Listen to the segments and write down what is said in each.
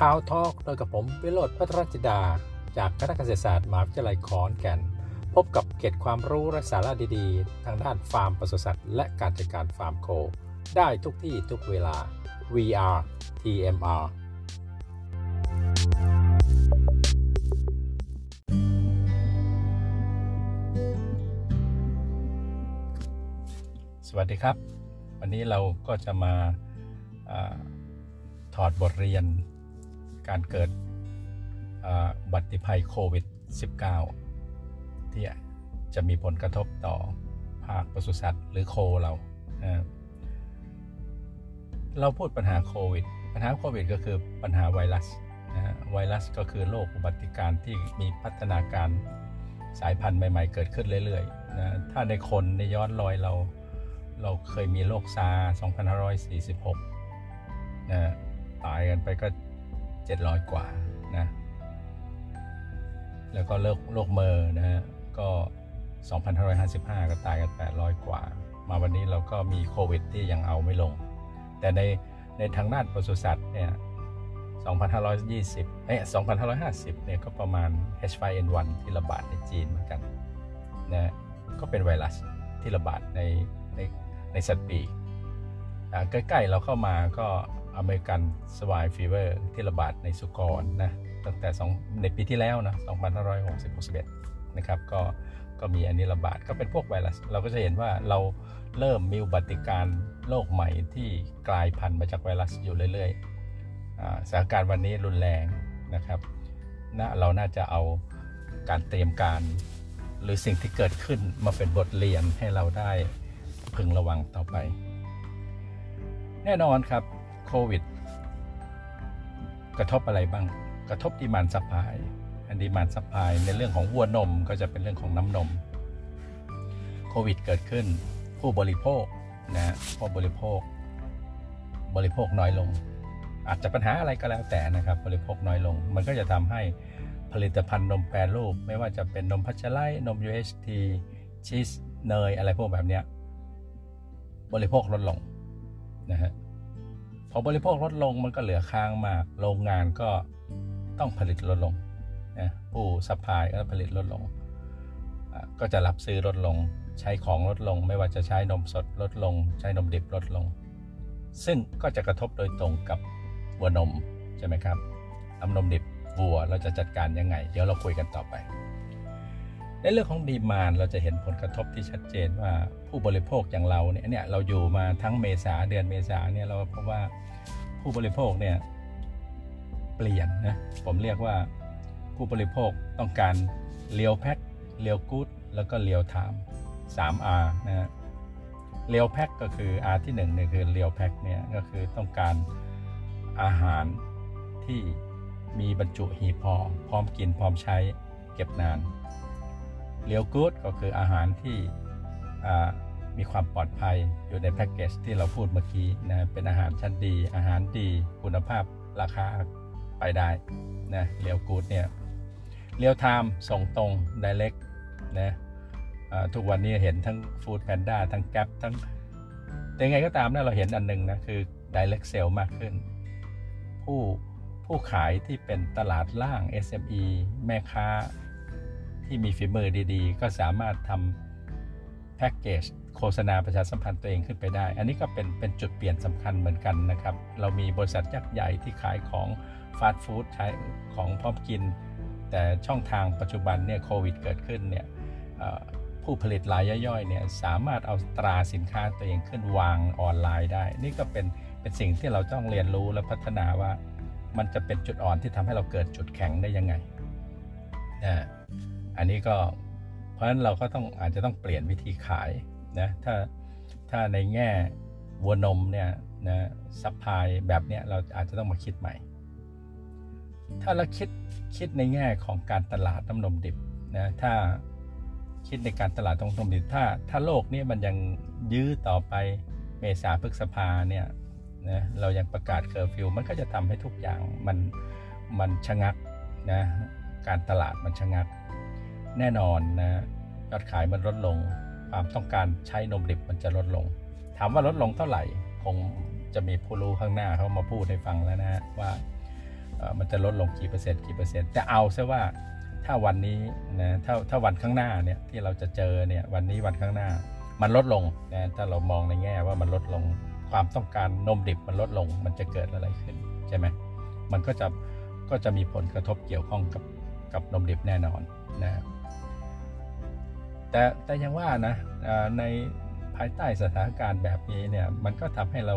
ข่าวทอกโดยกับผมวิโรธพัทรจิดา จากคณะเกษตรศาสตร์มหาวิทยาลัยขอนแก่น พบกับเกร็ดความรู้และสาระดีๆ ทางด้านฟาร์มปศุสัตว์และการจัดการฟาร์มโค ได้ทุกที่ทุกเวลา VR TMR สวัสดีครับ วันนี้เราก็จะมาอาถอดบทเรียน การเกิดอุบัติภัยโควิด -19 ที่จะมีผลกระทบต่อภาคปศุสัตว์หรือโคเรา เราพูดปัญหาโควิด ปัญหาโควิดก็คือปัญหาไวรัสไวรัสก็คือโรคอุบัติการที่มีพัฒนาการสายพันธุ์ใหม่ ๆ เกิดขึ้นเรื่อยๆนะถ้าในคนในย้อนรอยเรา เราเคยมีโรคซา 2546นะตายกันไปก็ 700 กว่านะแล้วก็โรคโรคเมอร์นะฮะก็ 2555 ก็ตายกัน 800 กว่า มาวันนี้เราก็มีโควิดที่ยังเอาไม่ลง แต่ในในทางด้านปศุสัตว์เนี่ย 2,520 เอ้ย2,550 เนี่ยก็ประมาณ H5N1 ที่ระบาดในจีนเหมือนกันนะก็เป็นไวรัสที่ระบาดในในในสัตว์ปีกใกล้ๆเราเข้ามาก็ African swine fever ที่ระบาดในสุกรนะตั้งแต่2ในปีที่แล้วนะ2 5 6 6 1นะครับก็ก็มีอันนี้ระบาดก็เป็นพวกไวรัส เราก็จะเห็นว่าเราเริ่มมีอุบัติการโรคใหม่ที่กลายพันธุ์มาจากไวรัสอยู่เรื่อยๆสถานการณ์วันนี้รุนแรงนะครับนะเราน่าจะเอาการเตรียมการ หรือสิ่งที่เกิดขึ้นมาเป็นบทเรียนให้เราได้พึงระวังต่อไป แน่นอนครับ โควิด กระทบอะไรบ้าง กระทบ demand supply อัน demand supply ในเรื่องของวัวนมก็จะเป็นเรื่องของน้ำนม โควิดเกิดขึ้น ผู้บริโภคนะผู้บริโภค บริโภคน้อยลง อาจจะปัญหาอะไรก็แล้วแต่นะครับ บริโภคน้อยลง มันก็จะทำให้ผลิตภัณฑ์นมแปรรูป ไม่ว่าจะเป็นนมพัชไลนม UHT ชีสเนยอะไรพวกแบบเนี้ยบริโภคลดลงนะฮะ พอบริโภคลดลงมันก็เหลือค้างมาก โรงงานก็ต้องผลิตลดลงนะผู้ซัพพลายก็ผลิตลดลง ก็จะรับซื้อลดลง ใช้ของลดลง ไม่ว่าจะใช้นมสดลดลง ใช้นมดิบลดลง ซึ่งก็จะกระทบโดยตรงกับวัวนมใช่ไหมครับน้ำนมดิบวัวเราจะจัดการยังไง เดี๋ยวเราคุยกันต่อไป ในเรื่องของดีมานเราจะเห็นผลกระทบที่ชัดเจนว่าผู้บริโภคอย่างเราเนี่ยเนี่ยเราอยู่มาทั้งเมษาเดือนเมษาเนี่ยเราพบว่าผู้บริโภคเนี่ยเปลี่ยนนะผมเรียกว่าผู้บริโภคต้องการเลียวแพ็คเลียวกู๊ดแล้วก็เลียวไทม์ 3R นะฮะเลียวแพ็คก็คือ R ที่1เนี่ยคือเลียวแพ็คเนี่ยก็คือต้องการอาหารที่มีบรรจุหีบพอพร้อมกินพร้อมใช้เก็บนาน เลียวกู๊ดก็คืออาหารที่มีความปลอดภัยอยู่ในแพ็กเกจที่เราพูดเมื่อกี้นะเป็นอาหารชั้นดี อาหารดีคุณภาพราคาไปได้นะเลียวกู๊ดเนี่ยเรียวไทม์ส่งตรง direct นะทุกวันนี้เห็นทั้ง Food Panda ทั้งแก p ทั้งแต่ไงก็ตามนะเราเห็นอันหนึ่งนะคือ direct sale มากขึ้น ผู้ผู้ขายที่เป็นตลาดล่าง SME แม่ค้า ที่มีฝีมือดีๆ ก็สามารถทำแพ็กเกจโฆษณาประชาสัมพันธ์ตัวเองขึ้นไปได้ อันนี้ก็เป็นเป็นจุดเปลี่ยนสำคัญเหมือนกันนะครับ เรามีบริษัทยักษ์ใหญ่ที่ขายของฟาสต์ฟู้ดใช้ของพร้อมกิน แต่ช่องทางปัจจุบันเนี่ยโควิดเกิดขึ้นเนี่ยผู้ผลิตรายย่อยๆเนี่ยสามารถเอาตราสินค้าตัวเองขึ้นวางออนไลน์ได้ นี่ก็เป็นเป็นสิ่งที่เราต้องเรียนรู้และพัฒนาว่า มันจะเป็นจุดอ่อนที่ทำให้เราเกิดจุดแข็งได้ยังไง อันนี้ก็เพราะฉะนั้นเราก็ต้องอาจจะต้องเปลี่ยนวิธีขายนะถ้าถ้าในแง่วัวนมเนี่ยนะ supply แบบเนี้ยเราอาจจะต้องมาคิดใหม่ ถ้าเราคิดคิดในแง่ของการตลาดน้ำนมดิบนะถ้าคิดในการตลาดน้ำนมดิบถ้าถ้าโรคนี้มันยังยื้อต่อไปเมษาพฤษภาเนี่ยนะเรายังประกาศเคอร์ฟิวมันก็จะทำให้ทุกอย่างมันมันชะงักนะการตลาดมันชะงัก แน่นอนนะยอดขายมันลดลง ความต้องการใช้นมดิบมันจะลดลง ถามว่าลดลงเท่าไหร่ คงจะมีผู้รู้ข้างหน้าเขามาพูดให้ฟังแล้วนะฮะว่ามันจะลดลงกี่เปอร์เซ็นต์กี่เปอร์เซ็นต์แต่เอาซะว่าถ้าวันนี้นะถ้าถ้าวันข้างหน้าเนี่ยที่เราจะเจอเนี่ยวันนี้วันข้างหน้า มันลดลงนะถ้าเรามองในแง่ว่ามันลดลงความต้องการนมดิบมันลดลง มันจะเกิดอะไรขึ้นใช่ไหมมันก็จะก็จะมีผลกระทบเกี่ยวข้องกับกับนมดิบแน่นอนนะ แต่แต่ยังว่านะในภายใต้สถานการณ์แบบนี้เนี่ยมันก็ทำให้เรา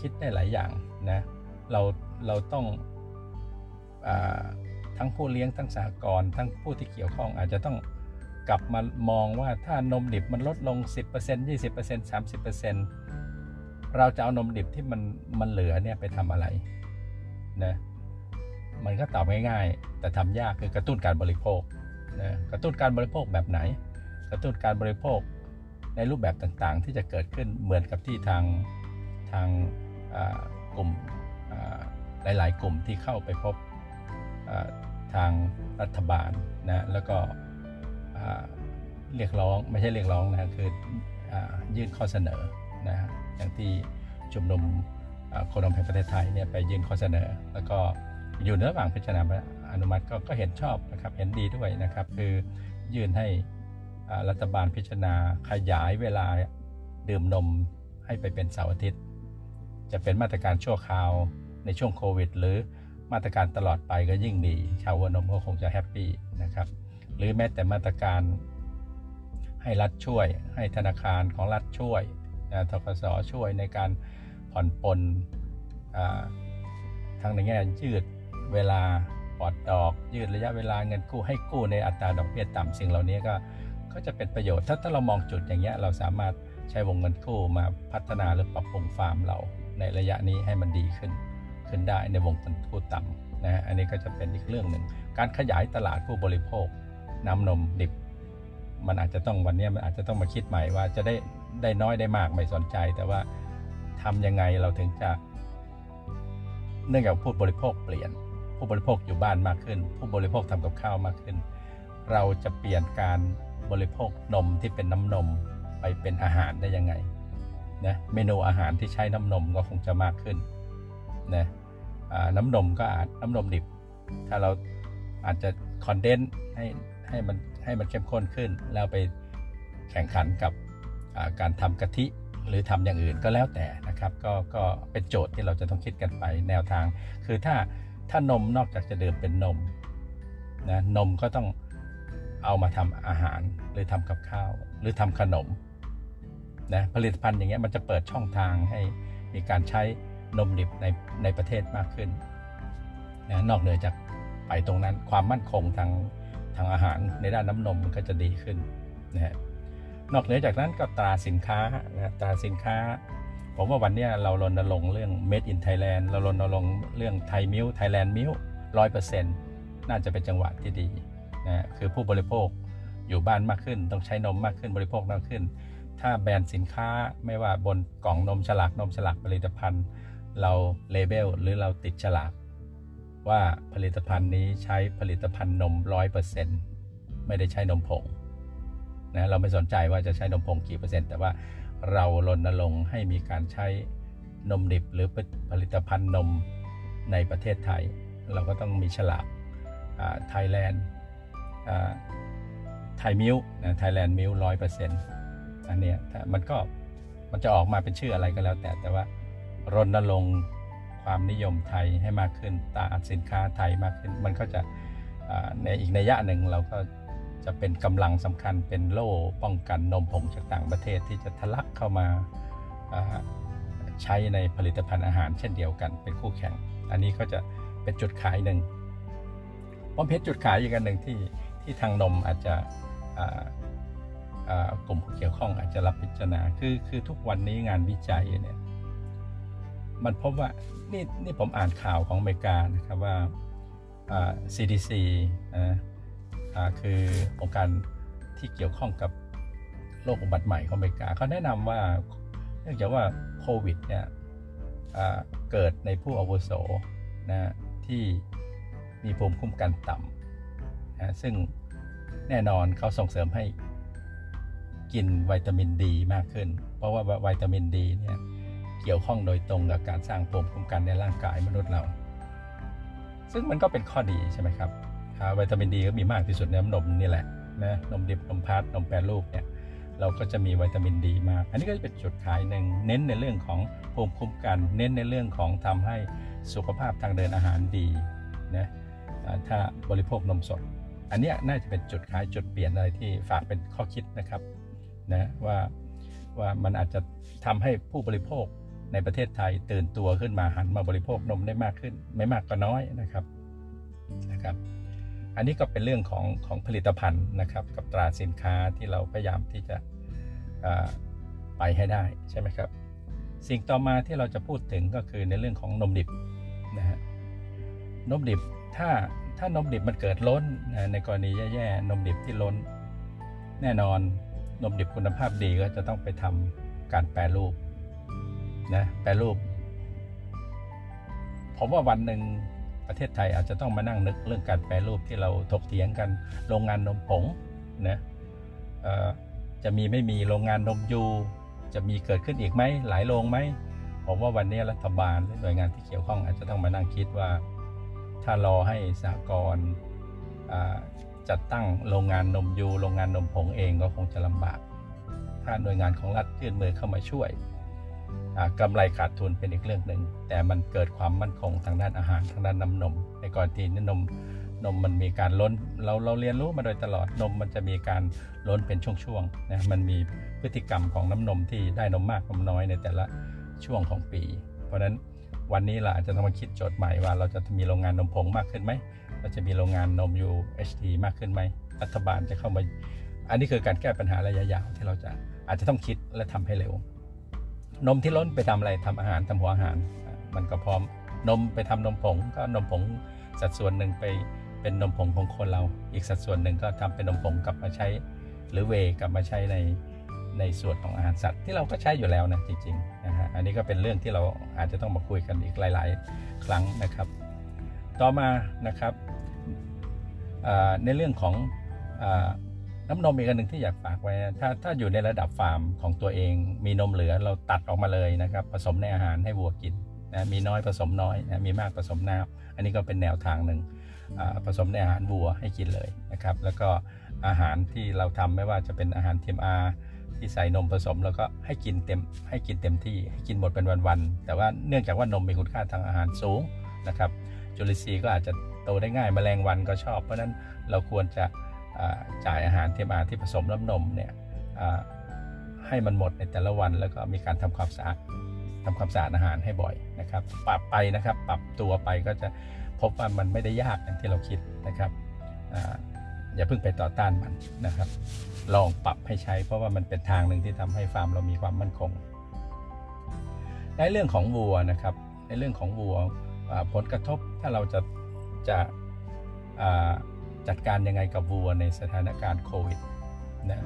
คิดได้หลายอย่างนะเราเราต้องอทั้งผู้เลี้ยงทั้งสหกรทั้งผู้ที่เกี่ยวข้องอาจจะต้องกลับมามองว่าถ้านมดิบมันลดลง 10% 20% 30%เราจะเอานมดิบที่มันมันเหลือเนี่ยไปทำอะไรนะมันก็ตอบง่ายๆ แต่ทำยากคือกระตุ้นการบริโภคนะกระตุ้นการบริโภคแบบไหน ระตุ้นการบริโภคในรูปแบบต่างๆ ที่จะเกิดขึ้นเหมือนกับที่ทางทางกลุ่มหลาย ๆ กลุ่มที่เข้าไปพบทางรัฐบาลนะแล้วก็เรียกร้องไม่ใช่เรียกร้องนะคืออยื่นข้อเสนอนะอย่างที่ชุมนุมคนนมแห่งประเทศไทยเนี่ยไปยื่นข้อเสนอ แล้วก็อยู่ในระหว่างพิจารณาอนุมัติก็เห็นชอบนะครับเห็นดีด้วยนะครับ คือยื่นให้ รัฐบาลพิจารณาขยายเวลาดื่มนมให้ไปเป็นเสาร์อาทิตย์ จะเป็นมาตรการชั่วคราวในช่วงโควิด หรือมาตรการตลอดไปก็ยิ่งดี ชาววนมก็คงจะแฮปปี้นะครับ หรือแม้แต่มาตรการให้รัฐช่วย ให้ธนาคารของรัฐช่วยนะทกศช่วยในการผ่อนปลนทั้งในแง่ยืดเวลาปลอดดอก ยืดระยะเวลาเงินกู้ให้กู้ในอัตราดอกเบี้ยต่ำสิ่งเหล่านี้ก็ ก็จะเป็นประโยชน์ถ้าถ้าเรามองจุดอย่างเงี้ยเราสามารถใช้วงเงินกู้มาพัฒนาหรือปรับปรุงฟาร์มเราในระยะนี้ให้มันดีขึ้น ขึ้นได้ในวงเงินกู้ต่ำนะฮะอันนี้ก็จะเป็นอีกเรื่องหนึ่งการขยายตลาดผู้บริโภค น้ำนมดิบ มันอาจจะต้องวันนี้มันอาจจะต้องมาคิดใหม่ว่าจะได้ได้น้อยได้มากไม่สนใจ แต่ว่าทำยังไงเราถึงจะ เนื่องจากผู้บริโภคเปลี่ยน ผู้บริโภคอยู่บ้านมากขึ้น ผู้บริโภคทำกับข้าวมากขึ้น เราจะเปลี่ยนการ บริโภคนมที่เป็นน้ำนมไปเป็นอาหารได้ยังไงนะเมนูอาหารที่ใช้น้ำนมก็คงจะมากขึ้นนะน้ำนมก็อาจน้ำนมดิบ ถ้าเราอาจจะคอนเดนต์ให้ให้มันให้มันเข้มข้นขึ้น แล้วไปแข่งขันกับการทำกะทิหรือทำอย่างอื่นก็แล้วแต่นะครับ ก็ก็เป็นโจทย์ที่เราจะต้องคิดกันไปแนวทาง คือถ้าถ้านมนอกจากจะดื่มเป็นนมนะนมก็ต้อง เอามาทำอาหารหรือทำกับข้าว หรือทำขนมนะผลิตภัณฑ์อย่างเงี้ยมันจะเปิดช่องทางให้มีการใช้นมดิบในในประเทศมากขึ้นนะนอกเหนือจากไปตรงนั้นความมั่นคงทางทางอาหารในด้านน้ำนมมันก็จะดีขึ้นนะฮะนอกเหนือจากนั้นก็ตราสินค้านะตราสินค้า ผมว่าวันนี้เรารณรงค์เรื่อง Made in Thailand เรารณรงค์เรื่องไทยมิลไทยแลนด์มิลร้อยเปอร์เซ็นต์น่าจะเป็นจังหวะที่ดี นะคือผู้บริโภคอยู่บ้านมากขึ้น ต้องใช้นมมากขึ้นบริโภคมากขึ้น ถ้าแบรนด์สินค้าไม่ว่าบนกล่องนมฉลากนมฉลากผลิตภัณฑ์ เราเลเบลหรือเราติดฉลากว่าผลิตภัณฑ์นี้ใช้ผลิตภัณฑ์นมร้อยเปอร์เซ็นต์ไม่ได้ใช้นมผงนะเราไม่สนใจว่าจะใช้นมผงกี่เปอร์เซ็นต์แต่ว่าเรารณรงค์ให้มีการใช้นมดิบหรือผลิตภัณฑ์นมในประเทศไทย เราก็ต้องมีฉลาก Thailand Thai milk นะ Thailand milk ร้อยเปอร์เซ็นต์อันเนี้ยมันก็มันจะออกมาเป็นชื่ออะไรก็แล้วแต่แต่ว่ารณรงค์ความนิยมไทยให้มากขึ้นตาสินค้าไทยมากขึ้น มันก็จะในอีกนัยยะหนึ่งเราก็จะเป็นกำลังสำคัญเป็นโล่ป้องกันนมผงจากต่างประเทศที่จะทะลักเข้ามาใช้ในผลิตภัณฑ์อาหารเช่นเดียวกันเป็นคู่แข่ง อันนี้ก็จะเป็นจุดขายหนึ่งผมเห็นจุดขายอีกอันหนึ่งที่ ที่ทางนมอาจจะกลุ่มเกี่ยวข้องอาจจะรับพิจารณาคือคือทุกวันนี้งานวิจัยเนี่ยมันพบว่านี่นี่ผมอ่านข่าวของอเมริกานะครับว่า CDC นะคือองค์การที่เกี่ยวข้องกับโรคอุบัติใหม่ของอเมริกาเขาแนะนำว่าเนื่องจากว่าโควิดเนี่ยเกิดในผู้อาวุโสนะที่มีภูมิคุ้มกันต่ำ นะซึ่งแน่นอนเขาส่งเสริมให้กินวิตามินดีมากขึ้น เพราะว่าวิตามินดีเนี่ยเกี่ยวข้องโดยตรงกับการสร้างภูมิคุ้มกันในร่างกายมนุษย์เรา ซึ่งมันก็เป็นข้อดีใช่ไหมครับวิตามินดีก็มีมากที่สุดในน้ำนมนี่แหละนะนมดิบนมพาร์ตนมแปรรูปเนี่ยเราก็จะมีวิตามินดีมาก อันนี้ก็จะเป็นจุดขายหนึ่งเน้นในเรื่องของภูมิคุ้มกัน เน้นในเรื่องของทำให้สุขภาพทางเดินอาหารดีนะถ้าบริโภคนมสด อันนี้น่าจะเป็นจุดขายจุดเปลี่ยนอะไรที่ฝากเป็นข้อคิดนะครับนะว่าว่ามันอาจจะทำให้ผู้บริโภคในประเทศไทยตื่นตัวขึ้นมาหันมาบริโภคนมได้มากขึ้น ไม่มากก็น้อยนะครับนะครับ อันนี้ก็เป็นเรื่องของของผลิตภัณฑ์นะครับ กับตราสินค้าที่เราพยายามที่จะไปให้ได้ใช่ไหมครับ สิ่งต่อมาที่เราจะพูดถึงก็คือในเรื่องของนมดิบนะฮะนมดิบถ้า ถ้านมดิบมันเกิดล้นในกรณีแย่ๆนมดิบที่ล้น แน่นอนนมดิบคุณภาพดีก็จะต้องไปทำการแปรรูปนะแปรรูป ผมว่าวันหนึ่งประเทศไทยอาจจะต้องมานั่งนึกเรื่องการแปรรูปที่เราถกเถียงกันโรงงานนมผงนะจะมีไม่มีโรงงานนมยูจะมีเกิดขึ้นอีกไหมหลายโรงไหมผมว่าวันนี้รัฐบาลและหน่วยงานที่เกี่ยวข้องอาจจะต้องมานั่งคิดว่า ถ้ารอให้สหกรณ์จัดตั้งโรงงานนมยูโรงงานนมผงเองก็คงจะลำบาก ถ้าหน่วยงานของรัฐยื่นมือเข้ามาช่วยกำไรขาดทุนเป็นอีกเรื่องหนึ่งแต่มันเกิดความมั่นคงทางด้านอาหารทางด้านน้ำนมในกรณีนี้นมนมมันมีการล้นเราเราเรียนรู้มาโดยตลอดนมมันจะมีการล้นเป็นช่วงๆนะมันมีพฤติกรรมของน้ำนมที่ได้นมมากนมน้อยในแต่ละช่วงของปี เพราะฉะนั้น วันนี้เราอาจจะต้องมาคิดโจทย์ใหม่ว่าเราจะมีโรงงานนมผงมากขึ้นไหมเราจะมีโรงงานนมยูเอชทีมากขึ้นไหมรัฐบาลจะเข้ามา อันนี้คือการแก้ปัญหาระยะยาวที่เราจะอาจจะต้องคิดและทำให้เร็ว นมที่ล้นไปทำอะไรทำอาหารทำหัวอาหาร มันก็พร้อมนมไปทำนมผง ก็นมผงสัดส่วนหนึ่งไปเป็นนมผงของคนเรา อีกสัดส่วนหนึ่งก็ทำเป็นนมผงกลับมาใช้ หรือเวกลับมาใช้ใน ในส่วนของอาหารสัตว์ที่เราก็ใช้อยู่แล้วนะจริงๆนะฮะอันนี้ก็เป็นเรื่องที่เราอาจจะต้องมาคุยกันอีกหลาย ๆ ครั้งนะครับ ต่อมานะครับในเรื่องของน้ำนมอีกอันหนึ่งที่อยากฝากไว้ถ้าถ้าอยู่ในระดับฟาร์มของตัวเอง มีนมเหลือเราตัดออกมาเลยนะครับ ผสมในอาหารให้วัวกินนะมีน้อยผสมน้อยนะมีมากผสมน้ำอันนี้ก็เป็นแนวทางหนึ่งผสมในอาหารวัวให้กินเลยนะครับ แล้วก็อาหารที่เราทำไม่ว่าจะเป็นอาหารเที่ใส่นมผสมแล้วก็ให้กินเต็มให้กินเต็มที่ให้กินหมดเป็นวันๆแต่ว่าเนื่องจากว่านมมีคุณค่าทางอาหารสูงนะครับ จุลินทรีย์ก็อาจจะโตได้ง่ายแมลงวันก็ชอบ เพราะนั้นเราควรจะจ่ายอาหารเทียมอาที่ผสมน้ำนมเนี่ยให้มันหมดในแต่ละวันแล้วก็มีการทำความสะอาดทำความสะอาดอาหารให้บ่อยนะครับ ปรับไปนะครับ ปรับตัวไปก็จะพบว่ามันไม่ได้ยากอย่างที่เราคิดนะครับ อย่าเพิ่งไปต่อต้านมันนะครับ ลองปรับให้ใช้ เพราะว่ามันเป็นทางหนึ่งที่ทำให้ฟาร์มเรามีความมั่นคง ในเรื่องของวัวนะครับ ในเรื่องของวัวผลกระทบถ้าเราจะจะจัดการยังไงกับวัวในสถานการณ์โควิดนะ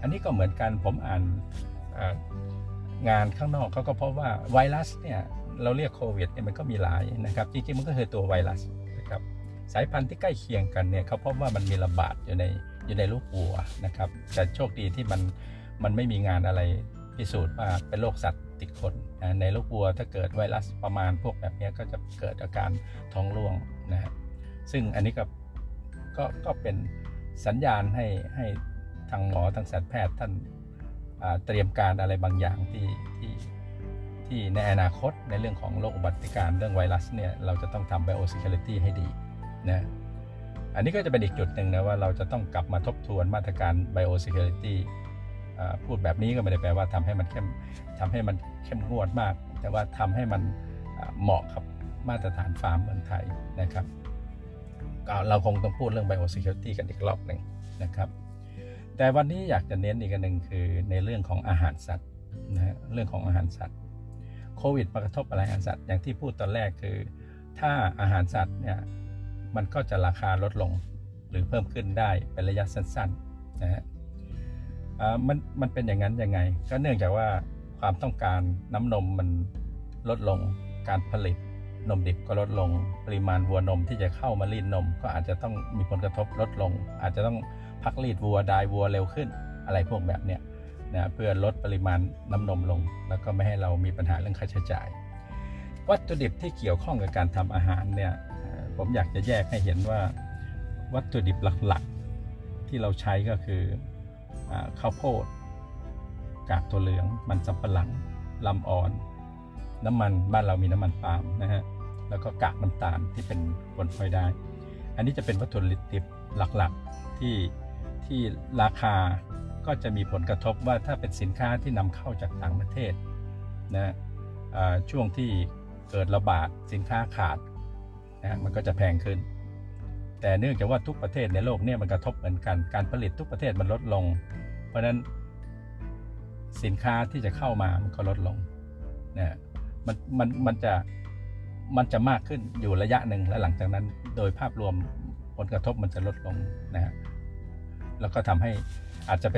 อันนี้ก็เหมือนกันผมอ่านงานข้างนอกเขาก็พบว่าไวรัสเนี่ยเราเรียกโควิดเนี่ยมันก็มีหลายนะครับจริงๆมันก็คือตัวไวรัส สายพันธุ์ที่ใกล้เคียงกันเนี่ยเขาพบว่ามันมีระบาดอยู่ในอยู่ในลูกวัวนะครับแต่โชคดีที่มันมันไม่มีงานอะไรพิสูจน์ว่าเป็นโรคสัตว์ติดคนในลูกวัวถ้าเกิดไวรัสประมาณพวกแบบนี้ก็จะเกิดอาการท้องร่วงนะครับซึ่งอันนี้ก็ก็ก็เป็นสัญญาณให้ให้ทางหมอทางสัตวแพทย์ท่านเตรียมการอะไรบางอย่างที่ที่ที่ในอนาคตในเรื่องของโรคอุบัติการเรื่องไวรัสเนี่ยเราจะต้องทำ biosecurity ให้ดี นะอันนี้ก็จะเป็นอีกจุดหนึ่งนะว่าเราจะต้องกลับมาทบทวนมาตรการ biosecurity พูดแบบนี้ก็ไม่ได้แปลว่าทำให้มันเข้มทำให้มันเข้มงวดมาก แต่ว่าทำให้มันเหมาะกับมาตรฐานฟาร์มเมืองไทยนะครับ เราคงต้องพูดเรื่อง biosecurity กันอีกรอบหนึ่งนะครับ แต่วันนี้อยากจะเน้นอีกอันหนึ่งคือในเรื่องของอาหารสัตว์นะฮะเรื่องของอาหารสัตว์โควิดมากระทบอะไรอาหารสัตว์อย่างที่พูดตอนแรกคือ ถ้าอาหารสัตว์เนี่ย มันก็จะราคาลดลงหรือเพิ่มขึ้นได้เป็นระยะสั้นๆนะฮะมันมันเป็นอย่างนั้นยังไง ก็เนื่องจากว่าความต้องการน้ำนมมันลดลงการผลิตนมดิบก็ลดลง ปริมาณวัวนมที่จะเข้ามารีดนม ก็อาจจะต้องมีผลกระทบลดลง อาจจะต้องพักรีดวัวดายวัวเร็วขึ้น อะไรพวกแบบเนี้ยนะเพื่อลดปริมาณน้ำนมลง แล้วก็ไม่ให้เรามีปัญหาเรื่องค่าใช้จ่าย วัตถุดิบที่เกี่ยวข้องกับการทำอาหารเนี่ย ผมอยากจะแยกให้เห็นว่าวัตถุดิบหลักๆ ที่เราใช้ก็คืออข้าวโพด กากตัวเหลือง มันสำปะหลังลำอ่อน น้ำมันบ้านเรามีน้ำมันปาล์มนะฮะแล้วก็กากน้ำตาลที่เป็นผลพลอยได้ อันนี้จะเป็นวัตถุดิบหลักๆที่ที่ราคาก็จะมีผลกระทบว่าถ้าเป็นสินค้าที่นำเข้าจากต่างประเทศนะช่วงที่เกิดระบาดสินค้าขาด นะมันก็จะแพงขึ้น แต่เนื่องจากว่าทุกประเทศในโลกเนี่ยมันกระทบเหมือนกัน การผลิตทุกประเทศมันลดลง เพราะฉะนั้นสินค้าที่จะเข้ามามันก็ลดลงนะมันมันมันจะมันจะมากขึ้นอยู่ระยะหนึ่งและหลังจากนั้น โดยภาพรวมผลกระทบมันจะลดลงนะฮะแล้วก็ทำให้อาจจะไป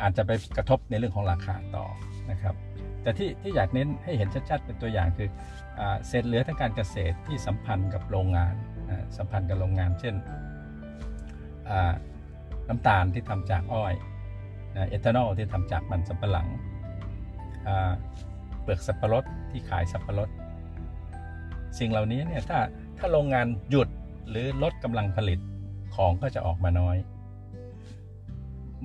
อาจจะไปกระทบในเรื่องของราคาต่อนะครับแต่ที่ที่อยากเน้นให้เห็นชัดๆเป็นตัวอย่างคือเศษเหลือทางการเกษตรที่สัมพันธ์กับโรงงานสัมพันธ์กับโรงงาน เช่นน้ำตาลที่ทำจากอ้อยเอทานอลที่ทำจากมันสับปะหลังเปลือกสับปะรดที่ขายสับปะรด สิ่งเหล่านี้เนี่ยถ้าถ้าโรงงานหยุดหรือลดกำลังผลิตของก็จะออกมาน้อย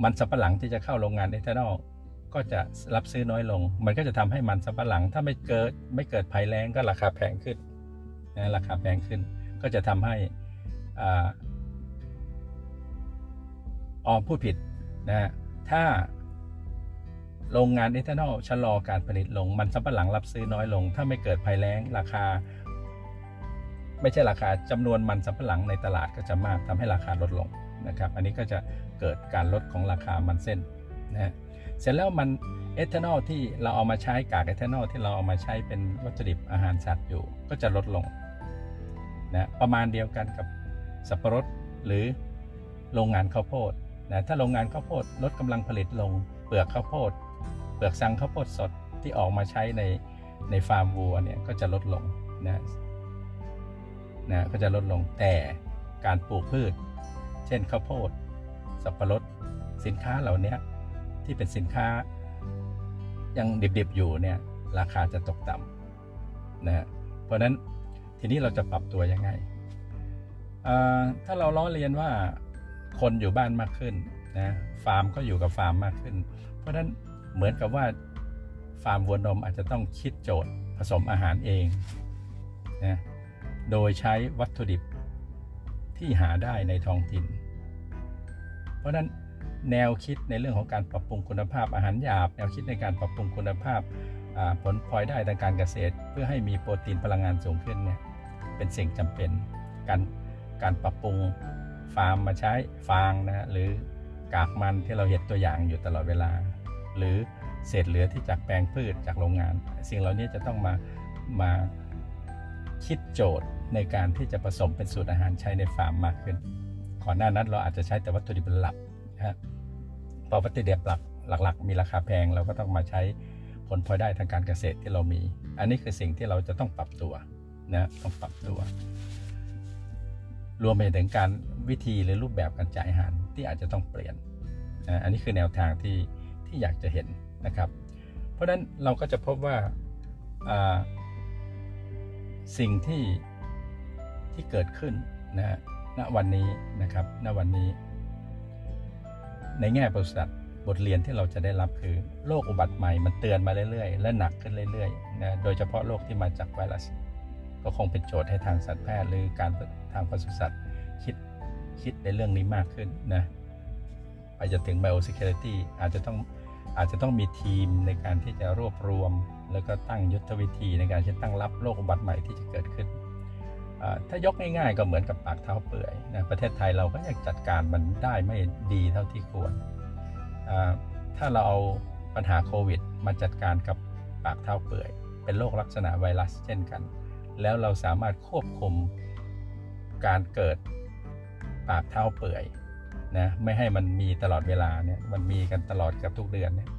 มันสับปะหลังที่จะเข้าโรงงานเอทานอลก็จะรับซื้อน้อยลง มันก็จะทำให้มันสับปะหลัง ถ้าไม่เกิดไม่เกิดภัยแล้งก็ราคาแพงขึ้นนะราคาแพงขึ้น ก็จะทำให้ออมผู้ผิดนะถ้าโรงงานเอทานอลชะลอการผลิตลง มันสับปะหลังรับซื้อน้อยลง ถ้าไม่เกิดภัยแล้งราคา ไม่ใช่ราคาจำนวนมันสับปะหลังในตลาดก็จะมากทำให้ราคาลดลง นะครับ อันนี้ก็จะเกิดการลดของราคามันเส้นนะเสร็จแล้วมันเอทานอลที่เราเอามาใช้กากเอทานอลที่เราเอามาใช้เป็นวัตถุดิบอาหารสัตว์อยู่ ก็จะลดลงนะประมาณเดียวกันกับสับปะรดหรือโรงงานข้าวโพดนะถ้าโรงงานข้าวโพดลดกำลังผลิตลง เปลือกข้าวโพด เปลือกสังข้าวโพดสดที่ออกมาใช้ในในฟาร์มวัวเนี่ยก็จะลดลงนะนะก็จะลดลงแต่การปลูกพืช เช่นข้าวโพด สับปะรด สินค้าเหล่านี้ที่เป็นสินค้ายังดิบๆอยู่เนี่ยราคาจะตกต่ำนะเพราะนั้นทีนี้เราจะปรับตัวยังไง ถ้าเราล้อเรียนว่าคนอยู่บ้านมากขึ้นนะฟาร์มก็อยู่กับฟาร์มมากขึ้น เพราะนั้นเหมือนกับว่าฟาร์มวัวนมอาจจะต้องคิดโจทย์ผสมอาหารเองนะโดยใช้วัตถุดิบ ที่หาได้ในท้องถิ่น เพราะนั้นแนวคิดในเรื่องของการปรับปรุงคุณภาพอาหารหยาบ แนวคิดในการปรับปรุงคุณภาพผลพลอยได้ทางการเกษตร เพื่อให้มีโปรตีนพลังงานสูงขึ้นเนี่ยเป็นสิ่งจำเป็น การการปรับปรุงฟาร์มมาใช้ฟางนะหรือกากมันที่เราเห็นตัวอย่างอยู่ตลอดเวลา หรือเศษเหลือที่จากแปลงพืชจากโรงงาน สิ่งเหล่านี้จะต้องมามาคิดโจทย์ ในการที่จะผสมเป็นสูตรอาหารใช้ในฟาร์มมากขึ้นก่อนหน้านั้นเราอาจจะใช้แต่วัตถุดิบหลักนะพอวัตถุดิบหลักหลัก ๆ มีราคาแพงเราก็ต้องมาใช้ผลพลอยได้ทางการเกษตรที่เรามี อันนี้คือสิ่งที่เราจะต้องปรับตัวนะต้องปรับตัว รวมไปถึงการวิธีหรือรูปแบบการจ่ายอาหารที่อาจจะต้องเปลี่ยนนะอันนี้คือแนวทางที่ที่อยากจะเห็นนะครับ เพราะฉะนั้นเราก็จะพบว่าสิ่งที่ ที่เกิดขึ้นนะณวันนี้นะครับณวันนี้ ในแง่บริษัทบทเรียนที่เราจะได้รับคือโรคอุบัติใหม่มันเตือนมาเรื่อยๆ และหนักขึ้นเรื่อยๆนะโดยเฉพาะโรคที่มาจากไวรัส ก็คงเป็นโจทย์ให้ทางสัตวแพทย์หรือการทางปศุสัตว์คิดคิดในเรื่องนี้มากขึ้นนะไปจนถึง biosecurity อาจจะต้องอาจจะต้องมีทีมในการที่จะรวบรวม แล้วก็ตั้งยุทธวิธีในการที่ตั้งรับโรคอุบัติใหม่ที่จะเกิดขึ้น ถ้ายกง่ายๆก็เหมือนกับปากเท้าเปื่อยนะประเทศไทยเราก็ยังจัดการมันได้ไม่ดีเท่าที่ควร ถ้าเราเอาปัญหาโควิด มาจัดการกับปากเท้าเปื่อย เป็นโรคลักษณะไวรัสเช่นกัน แล้วเราสามารถควบคุมการเกิดปากเท้าเปื่อยนะไม่ให้มันมีตลอดเวลาเนี่ยมันมีกันตลอดกับทุกเดือนเนี่ย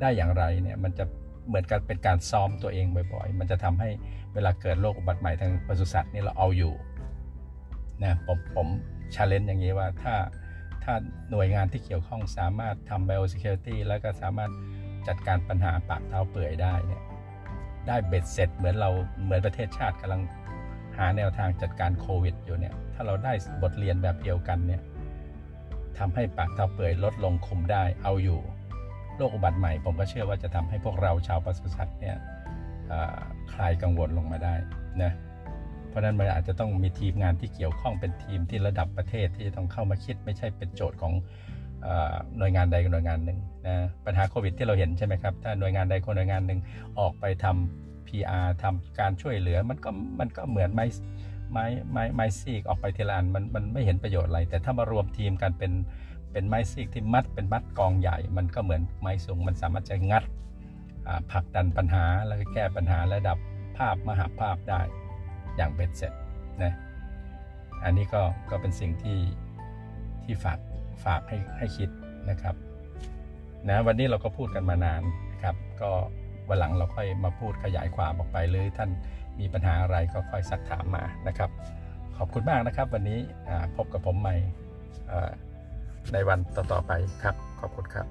ได้อย่างไรเนี่ยมันจะ เหมือนกันเป็นการซ้อมตัวเองบ่อยๆ มันจะทำให้เวลาเกิดโรคอุบัติใหม่ทางปศุสัตว์นี่เราเอาอยู่นะผมผมชาเลนจ์อย่างนี้ว่าถ้าถ้าหน่วยงานที่เกี่ยวข้องสามารถทำ biosecurity แล้วก็สามารถจัดการปัญหาปากเท้าเปื่อยได้เนี่ยได้เบ็ดเสร็จเหมือนเราเหมือนประเทศชาติกำลังหาแนวทางจัดการโควิดอยู่เนี่ยถ้าเราได้บทเรียนแบบเดียวกันเนี่ยทำให้ปากเท้าเปื่อยลดลงคุมได้เอาอยู่ โรคอุบัติใหม่ ผมก็เชื่อว่าจะทำให้พวกเราชาวปศุสัตว์เนี่ยคลายกังวลลงมาได้นะเพราะฉะนั้นมันอาจจะต้องมีทีมงานที่เกี่ยวข้องเป็นทีมที่ระดับประเทศที่จะต้องเข้ามาคิดไม่ใช่เป็นโจทย์ของหน่วยงานใดหน่วยงานหนึ่งนะปัญหาโควิดที่เราเห็นใช่ไหมครับถ้าหน่วยงานใดคนหน่วยงานหนึ่งออกไปทำ PR ทำการช่วยเหลือมันก็มันก็เหมือนไม้ไม้ไม้ไม้ซีกออกไปทีละอันมันมันไม่เห็นประโยชน์อะไร แต่ถ้ามารวมทีมกันเป็น เป็นไม้ซีกที่มัดเป็นมัดกองใหญ่ มันก็เหมือนไม้สูงมันสามารถจะงัดผลักดันปัญหาแล้วก็แก้ปัญหาระดับภาพมหาภาพได้อย่างเบ็ดเสร็จนะอันนี้ก็ก็เป็นสิ่งที่ที่ฝากฝากให้ให้คิดนะครับนะวันนี้เราก็พูดกันมานานนะครับ ก็วันหลังเราค่อยมาพูดขยายความออกไปหรือท่านมีปัญหาอะไรก็ค่อยสักถามมานะครับ ขอบคุณมากนะครับ วันนี้พบกับผมใหม่ ในวันต่อๆไปครับ ขอบคุณครับ